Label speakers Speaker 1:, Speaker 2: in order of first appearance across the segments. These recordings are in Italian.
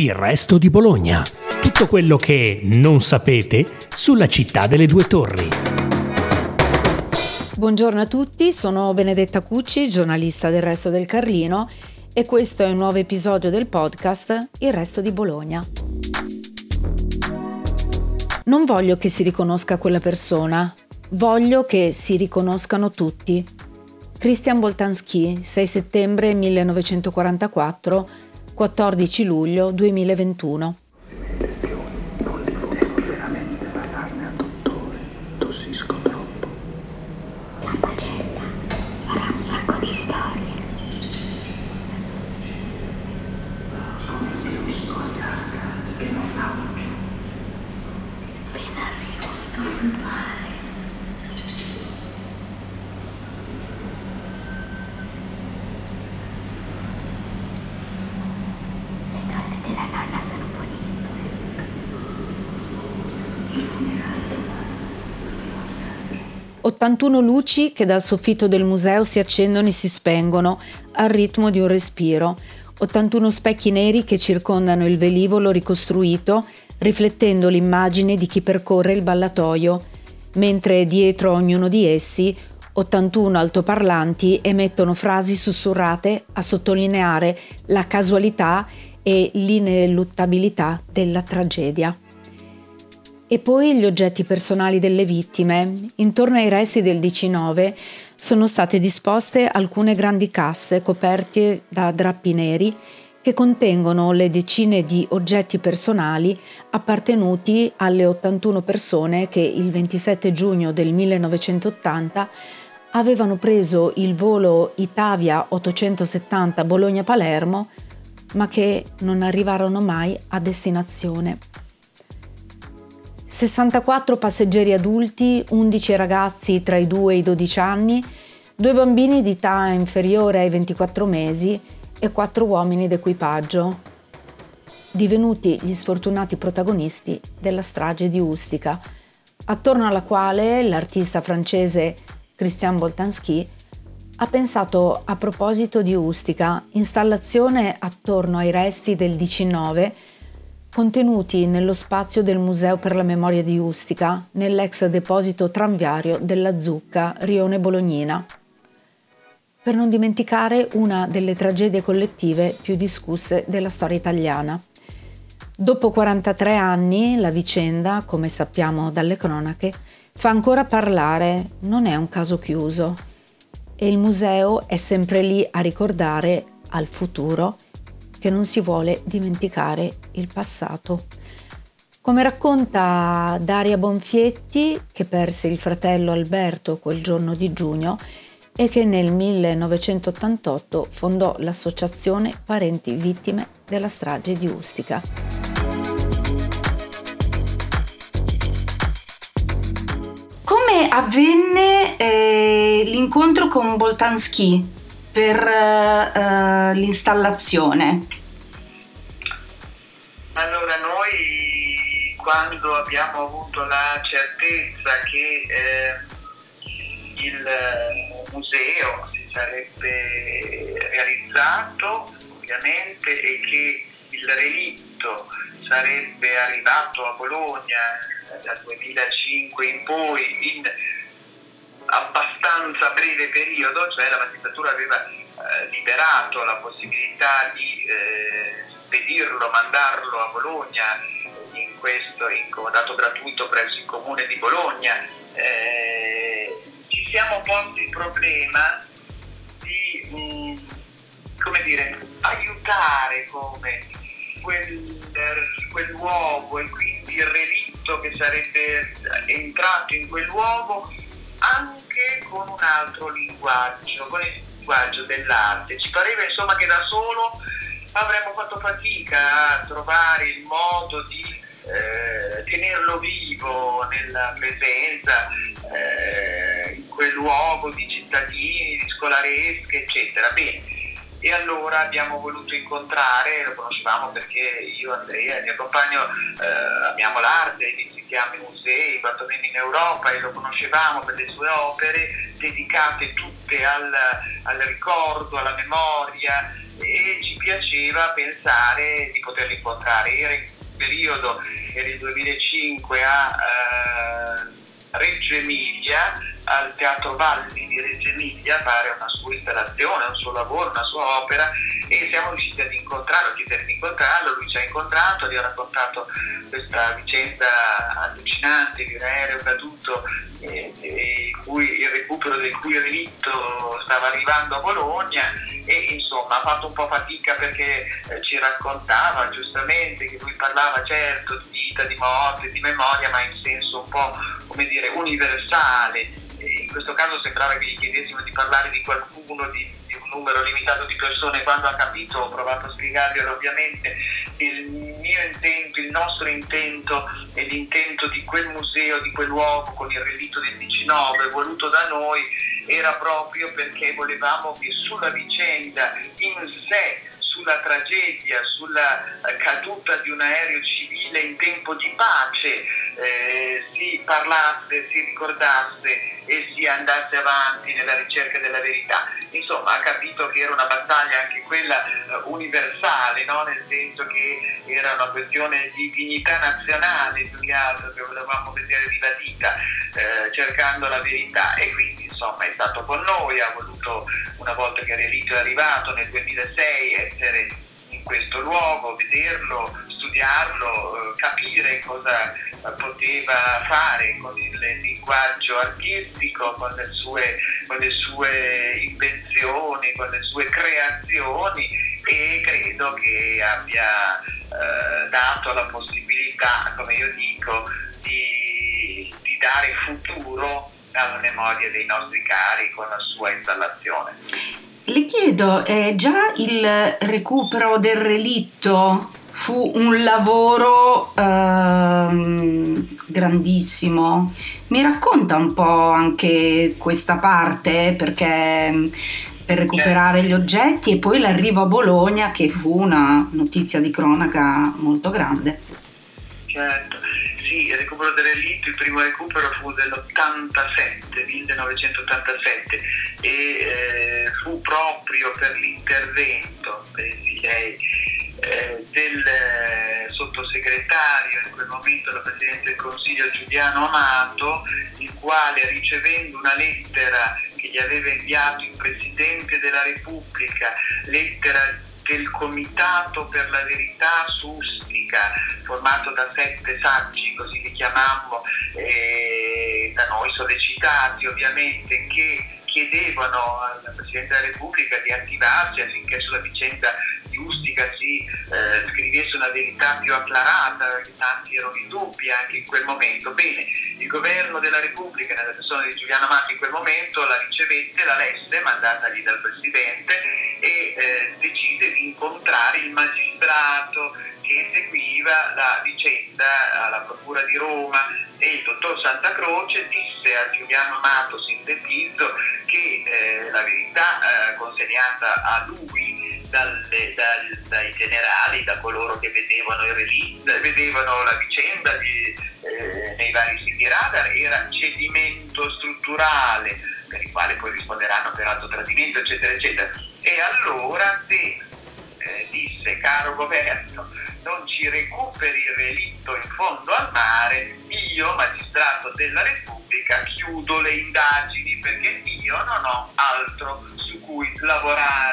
Speaker 1: Il resto di Bologna. Tutto quello che non sapete sulla città delle due torri.
Speaker 2: Buongiorno a tutti, sono Benedetta Cucci, giornalista del Resto del Carlino e questo è un nuovo episodio del podcast Il resto di Bologna. Non voglio che si riconosca quella persona, voglio che si riconoscano tutti. Christian Boltanski, 6 settembre 1944, 14 luglio 2021. 81 luci che dal soffitto del museo si accendono e si spengono al ritmo di un respiro. 81 specchi neri che circondano il velivolo ricostruito, riflettendo l'immagine di chi percorre il ballatoio, mentre dietro ognuno di essi 81 altoparlanti emettono frasi sussurrate a sottolineare la casualità e l'ineluttabilità della tragedia. E poi gli oggetti personali delle vittime. Intorno ai resti del 19 sono state disposte alcune grandi casse coperte da drappi neri che contengono le decine di oggetti personali appartenuti alle 81 persone che il 27 giugno del 1980 avevano preso il volo Itavia 870 Bologna-Palermo ma che non arrivarono mai a destinazione. 64 passeggeri adulti, 11 ragazzi tra i 2 e i 12 anni, due bambini di età inferiore ai 24 mesi e quattro uomini d'equipaggio, divenuti gli sfortunati protagonisti della strage di Ustica, attorno alla quale l'artista francese Christian Boltanski ha pensato a proposito di Ustica, installazione attorno ai resti del 19 contenuti nello spazio del Museo per la Memoria di Ustica, nell'ex deposito tranviario della Zucca, Rione Bolognina. Per non dimenticare una delle tragedie collettive più discusse della storia italiana. Dopo 43 anni la vicenda, come sappiamo dalle cronache, fa ancora parlare, non è un caso chiuso e il museo è sempre lì a ricordare al futuro che non si vuole dimenticare il passato. Come racconta Daria Bonfietti, che perse il fratello Alberto quel giorno di giugno e che nel 1988 fondò l'associazione Parenti Vittime della strage di Ustica.
Speaker 3: avvenne eh, l'incontro con Boltanski per eh, l'installazione?
Speaker 4: Allora, noi quando abbiamo avuto la certezza che eh, il museo si sarebbe realizzato, ovviamente, e che il relitto sarebbe arrivato a Bologna dal 2005 in poi in abbastanza breve periodo, cioè la magistratura aveva eh, liberato la possibilità di eh, spedirlo, mandarlo a Bologna in questo in comodato gratuito presso il comune di Bologna. Eh, ci siamo posti il problema di mh, mm, come dire, aiutare come quel, quel luogo e quindi il relitto che sarebbe entrato in quel luogo anche con un altro linguaggio, con il linguaggio dell'arte. Ci pareva insomma che da solo avremmo fatto fatica a trovare il modo di eh, tenerlo vivo nella presenza eh, in quel luogo di cittadini, di scolaresche, eccetera. Bene, e allora abbiamo voluto incontrare, lo conoscevamo perché io, Andrea e mio compagno eh, amiamo l'arte, visitiamo musei, quantomeno in Europa e lo conoscevamo per le sue opere dedicate tutte al, al ricordo, alla memoria e ci piaceva pensare di poterli incontrare. Era in periodo, era il 2005 a eh, Reggio Emilia, al Teatro Valli di Reggio Emilia fare una sua installazione, un suo lavoro, una sua opera e siamo riusciti ad incontrarlo, a chiedere di incontrarlo, lui ci ha incontrato, gli ha raccontato questa vicenda allucinante di un aereo caduto eh, eh, cui, il recupero del cui relitto stava arrivando a Bologna e insomma ha fatto un po' fatica perché eh, ci raccontava giustamente che lui parlava certo di vita, di morte, di memoria ma in senso un po' come dire universale. In questo caso sembrava che gli chiedessimo di parlare di qualcuno, di, numero limitato di persone, quando ha capito ho provato a spiegarglielo ovviamente, il mio intento, il nostro intento e l'intento di quel museo, di quel luogo con il relitto del 19 voluto da noi era proprio perché volevamo che sulla vicenda in sé sulla tragedia, sulla caduta di un aereo civile in tempo di pace eh, si parlasse, si ricordasse e si andasse avanti nella ricerca della verità. Insomma, ha capito che era una battaglia anche quella uh, universale, no? nel senso che era una questione di dignità nazionale più che altro che volevamo vedere ribadita, eh, cercando la verità. E quindi insomma è stato con noi, ha voluto una volta che Relito è arrivato nel 2006 essere in questo luogo, vederlo, studiarlo, eh, capire cosa poteva fare con il linguaggio artistico, con le sue, con le sue invenzioni, con le sue creazioni e credo che abbia eh, dato la possibilità, come io dico, di, di dare futuro alla memoria dei nostri cari con la sua installazione.
Speaker 3: Le chiedo, è già il recupero del relitto fu un lavoro ehm, grandissimo. Mi racconta un po' anche questa parte perché per recuperare gli oggetti e poi l'arrivo a Bologna che fu una notizia di cronaca molto grande.
Speaker 4: Certo, sì, il recupero del relitto, il primo recupero fu dell'87, 1987 e eh, fu proprio per l'intervento, pensi lei, eh, del eh, sottosegretario in quel momento la Presidente del Consiglio Giuliano Amato, il quale ricevendo una lettera che gli aveva inviato il Presidente della Repubblica, lettera del Comitato per la Verità Sustica, formato da sette saggi, così li chiamammo, eh, da noi sollecitati ovviamente, che chiedevano al Presidente della Repubblica di attivarsi affinché sulla vicenda giustica si eh, scrivesse una verità più acclarata, perché tanti erano i dubbi anche in quel momento. Bene, il governo della Repubblica, nella persona di Giuliano Amato in quel momento, la ricevette, la lesse, mandatagli dal Presidente e eh, decise di incontrare il magistrato che seguiva la vicenda alla Procura di Roma e il dottor Santa Croce disse a Giuliano Amato, sintetizzo, che eh, la verità eh, consegnata a lui dalle, dal, dai generali, da coloro che vedevano, il, vedevano la vicenda di, eh, nei vari siti radar, era cedimento strutturale, per il quale poi risponderanno per alto tradimento, eccetera, eccetera. E allora se, eh, disse, caro governo, non ci recuperi il relitto in fondo al mare, io, magistrato della Repubblica, chiudo le indagini perché io non ho altro su cui lavorare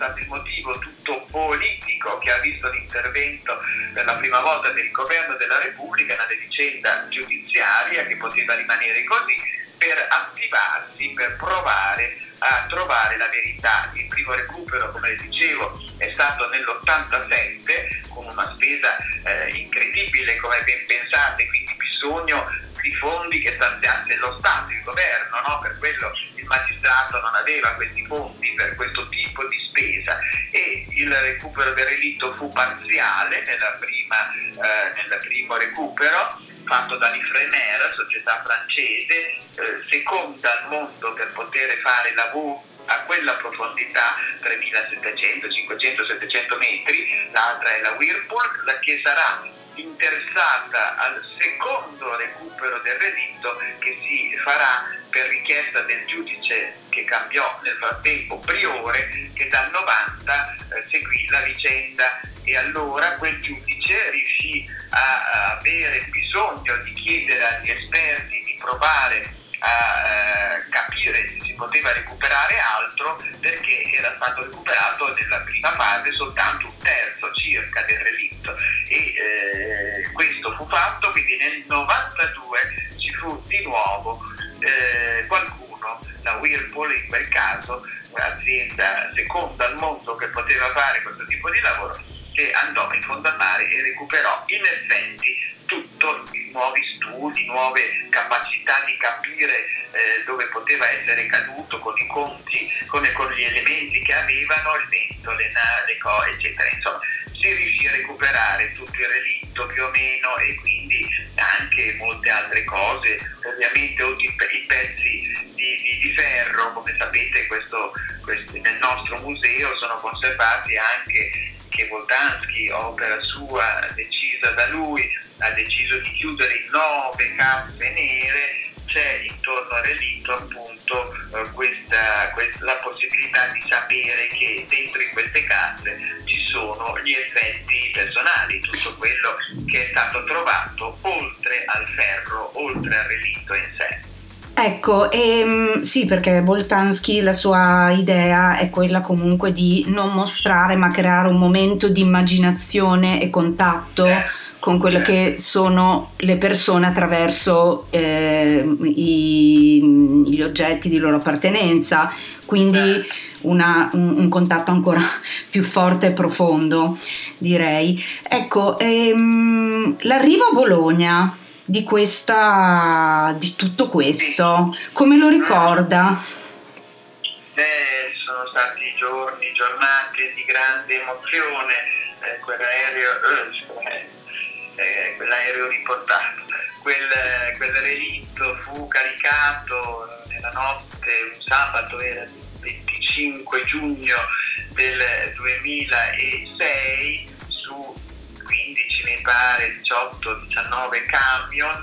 Speaker 4: stato il motivo tutto politico che ha visto l'intervento per la prima volta del governo della Repubblica nella vicenda giudiziaria che poteva rimanere così per attivarsi, per provare a trovare la verità. Il primo recupero, come dicevo, è stato nell'87 con una spesa eh, incredibile, come ben pensate, quindi bisogno di fondi che stanziasse lo Stato, il governo, no? per quello magistrato non aveva questi fondi per questo tipo di spesa e il recupero del relitto fu parziale prima, eh, nel primo recupero fatto da Lifremer, società francese, eh, seconda al mondo per poter fare lavoro a quella profondità 3700, 500, 700 metri, l'altra è la Whirlpool, la che sarà interessata al secondo recupero del relitto che si farà per richiesta del giudice che cambiò nel frattempo priore che dal 90 eh, seguì la vicenda. E allora quel giudice riuscì a, a avere bisogno di chiedere agli esperti di provare a eh, capire se si poteva recuperare altro perché era stato recuperato nella prima fase soltanto un terzo circa del relitto. E eh, questo fu fatto quindi nel 92 ci fu di nuovo eh, qualcuno, la Whirlpool in quel caso, un'azienda seconda al mondo che poteva fare questo tipo di lavoro, che andò in fondo al mare e recuperò in effetti tutto nuovi studi, nuove capacità di capire eh, dove poteva essere caduto con i conti, con, con, gli elementi che avevano, il vento, le, le cose, eccetera. Insomma, si riuscì a recuperare tutto il relitto più o meno e quindi anche molte altre cose, ovviamente i pezzi di, di, di ferro, come sapete questo, questo, nel nostro museo sono conservati anche che Voltansky, opera sua decisa da lui, ha deciso di chiudere in nove casse nere, c'è intorno al relitto appunto eh, questa, questa, la possibilità di sapere che dentro in queste casse ci sono gli effetti personali, tutto quello che è stato trovato oltre al ferro, oltre al relitto in sé.
Speaker 2: Ecco, ehm, sì, perché Boltanski la sua idea è quella comunque di non mostrare ma creare un momento di immaginazione e contatto con quelle che sono le persone attraverso eh, i, gli oggetti di loro appartenenza, quindi una, un, un, contatto ancora più forte e profondo, direi. Ecco, ehm, l'arrivo a Bologna di, questa, di tutto questo, come lo ricorda?
Speaker 4: Beh, sono stati giorni, giornate di grande emozione, eh, quell'aereo, eh, eh, quell'aereo riportato, quel, quel relitto fu caricato nella notte, un sabato era il 25 giugno del 2006 su 15 mi pare 18-19 camion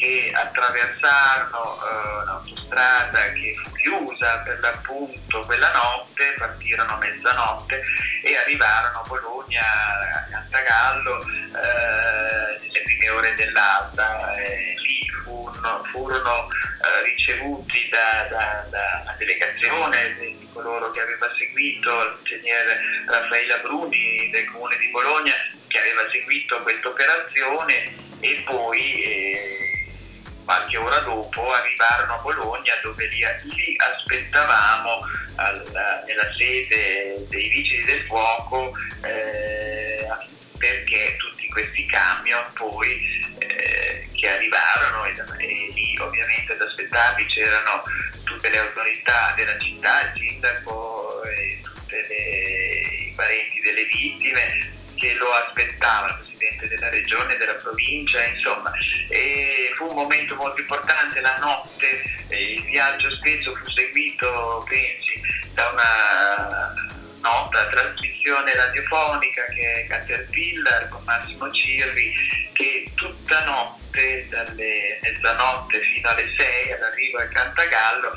Speaker 4: che attraversarono eh, un'autostrada che fu chiusa per l'appunto quella notte, partirono a mezzanotte e arrivarono a Bologna, a Cantagallo, eh, nelle prime ore dell'alba. Eh, lì furono, furono eh, ricevuti da, da, da, una delegazione di coloro che aveva seguito l'ingegnere Raffaella Bruni del comune di Bologna che aveva seguito questa operazione e poi eh, qualche ora dopo arrivarono a Bologna dove lì, lì aspettavamo alla, nella sede dei vigili del fuoco eh, perché tutti questi camion poi eh, che arrivarono e, e, lì ovviamente ad aspettarli c'erano tutte le autorità della città, il sindaco e tutti i parenti delle vittime che lo aspettava, il presidente della regione, della provincia, insomma. E fu un momento molto importante, la notte, il viaggio stesso fu seguito, pensi, da una nota trasmissione radiofonica che è Caterpillar con Massimo Cirri che tutta notte, dalle mezzanotte fino alle 6 all'arrivo al Cantagallo,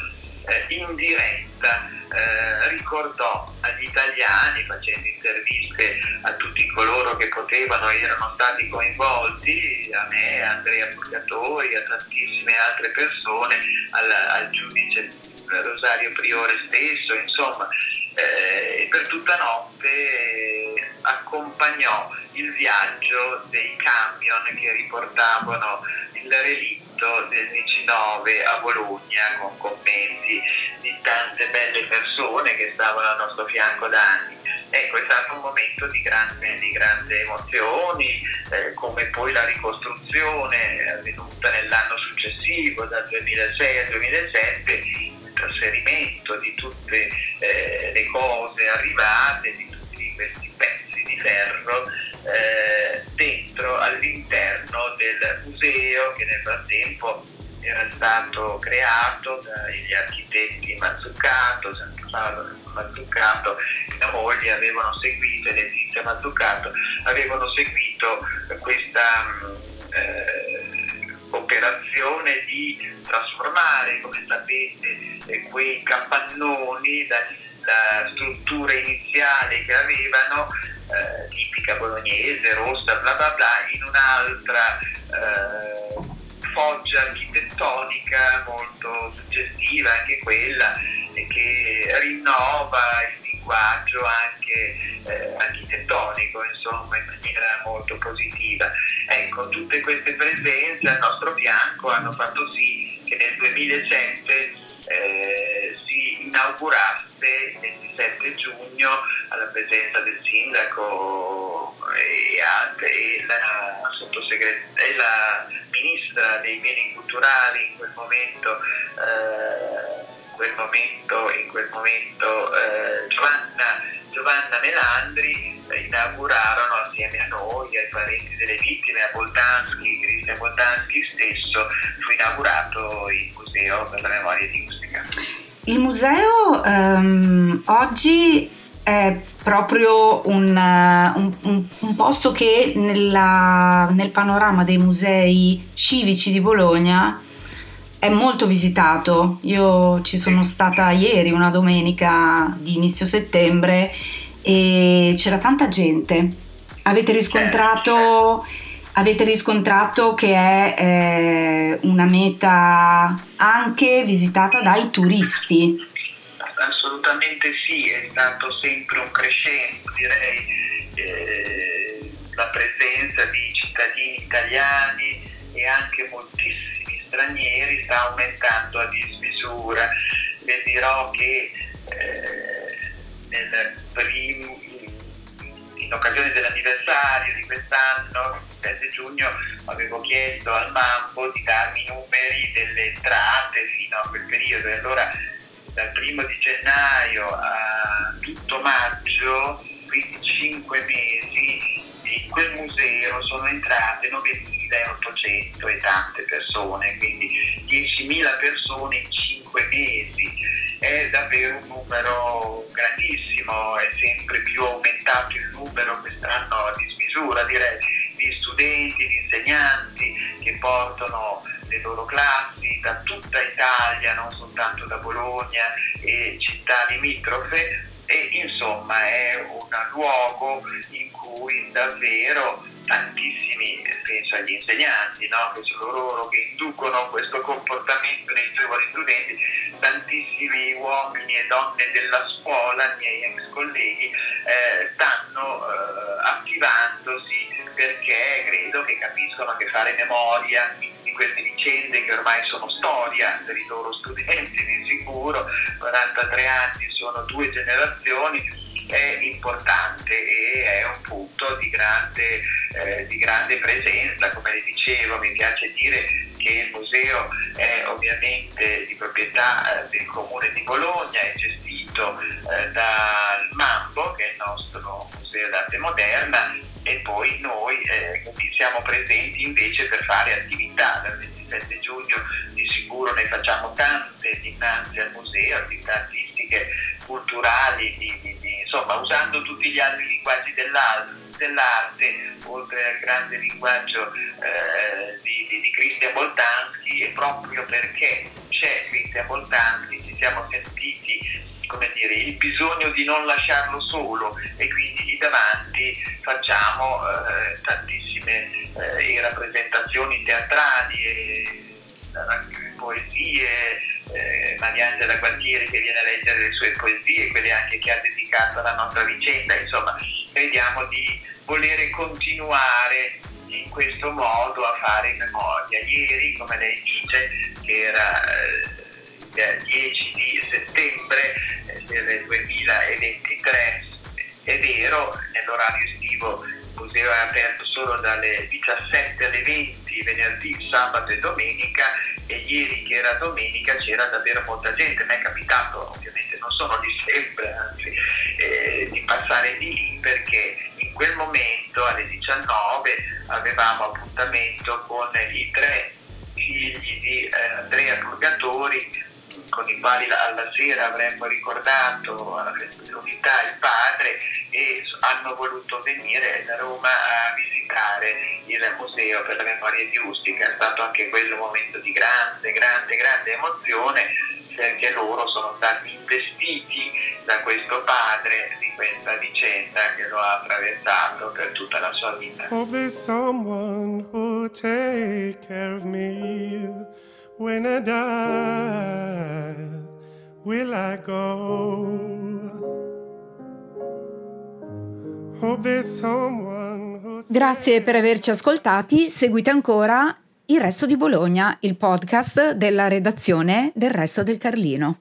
Speaker 4: eh, in diretta eh, ricordò agli italiani facendo interviste a tutti coloro che potevano e erano stati coinvolti, a me, a Andrea Purgatori, a tantissime altre persone, al, al giudice Rosario Priore stesso, insomma, eh, per tutta notte accompagnò il viaggio dei camion che riportavano il relitto del 19 a Bologna con commenti di tante belle persone che stavano al nostro fianco da anni. Ecco, è stato un momento di grande, di grande emozioni, eh, come poi la ricostruzione avvenuta nell'anno successivo, dal 2006 al 2007, il trasferimento di tutte eh, le cose arrivate, di tutti questi pezzi di ferro eh, dentro all'interno del museo che nel frattempo era stato creato dagli architetti Mazzucato, San Paolo Mazzucato la moglie avevano seguito Letizia Mazzucato avevano seguito questa eh, operazione di trasformare, come sapete, quei capannoni dalla struttura iniziale che avevano, eh, tipica bolognese, rossa, bla bla bla, in un'altra eh, foggia architettonica molto suggestiva, anche quella, che rinnova il linguaggio anche eh, architettonico, insomma, in maniera molto positiva. Ecco, tutte queste presenze al nostro fianco hanno fatto sì che nel 2007 eh, si inaugurasse il 27 giugno alla presenza del sindaco e, e la, e la ministra dei beni culturali in quel momento, eh, in quel momento, in quel momento eh, Giovanna, Giovanna, Melandri inaugurarono assieme a noi, ai parenti delle vittime, a Boltanski, Cristian Boltanski stesso, fu inaugurato il Museo per la Memoria di Ustica.
Speaker 3: Il museo um, oggi è proprio un, un, un, un posto che nella, nel panorama dei musei civici di Bologna è molto visitato. Io ci sono stata ieri, una domenica di inizio settembre, e c'era tanta gente. Avete riscontrato, avete riscontrato che è eh, una meta anche visitata dai turisti?
Speaker 4: Assolutamente sì, è stato sempre un crescendo, direi, eh, la presenza di cittadini italiani e anche moltissimi stranieri sta aumentando a dismisura. Vi dirò che eh, primo, in occasione dell'anniversario di quest'anno, il 7 giugno, avevo chiesto al Mambo di darmi i numeri delle entrate fino a quel periodo e allora dal primo di gennaio a tutto maggio, quindi 5 mesi, in quel museo sono entrate 9.800 e tante persone, quindi 10.000 persone in 5 mesi. È davvero un numero grandissimo, è sempre più aumentato il numero quest'anno a dismisura, direi, di studenti, di insegnanti che portano le loro classi da tutta Italia, non soltanto da Bologna e città limitrofe e insomma è un luogo in cui davvero tantissimi, penso agli insegnanti, no? che sono loro che inducono questo comportamento nei giovani studenti, tantissimi uomini e donne della scuola, miei ex colleghi, eh, stanno eh, attivandosi perché credo che capiscono che fare memoria queste vicende che ormai sono storia per i loro studenti di sicuro, 43 anni sono due generazioni, è importante e è un punto di grande, eh, di grande presenza, come le dicevo, mi piace dire che il museo è ovviamente di proprietà eh, del comune di Bologna, è gestito eh, dal Mambo, che è il nostro museo d'arte moderna, e poi noi eh, siamo presenti invece per fare attività. Dal 27 giugno di sicuro ne facciamo tante dinanzi al museo, attività artistiche, culturali, di, di, di, insomma usando tutti gli altri linguaggi dell'arte, oltre al grande linguaggio eh, di, di, Christian Boltanski e proprio perché c'è Christian Boltanski ci siamo sentiti come dire, il bisogno di non lasciarlo solo e quindi lì davanti facciamo eh, tantissime eh, rappresentazioni teatrali e poesie, eh, Mariangela Gualtieri che viene a leggere le sue poesie, quelle anche che ha dedicato alla nostra vicenda, insomma crediamo di volere continuare in questo modo a fare memoria. Ieri, come lei dice, che era eh, 10 settembre eh, del 2023. È vero, nell'orario estivo il museo è aperto solo dalle 17 alle 20 venerdì, sabato e domenica e ieri che era domenica c'era davvero molta gente. Mi è capitato, ovviamente non sono di sempre, anzi, eh, di passare di lì perché in quel momento alle 19 avevamo appuntamento con i tre figli di eh, Andrea Purgatori con i quali alla sera avremmo ricordato alla festa dell'unità il padre e hanno voluto venire da Roma a visitare il Museo per la Memoria di Ustica. È stato anche quello un momento di grande, grande, grande emozione perché loro sono stati investiti da questo padre di questa vicenda che lo ha attraversato per tutta la sua vita. Hope someone when I die. Will I go?
Speaker 2: Grazie per averci ascoltati, seguite ancora Il Resto di Bologna, il podcast della redazione del Resto del Carlino.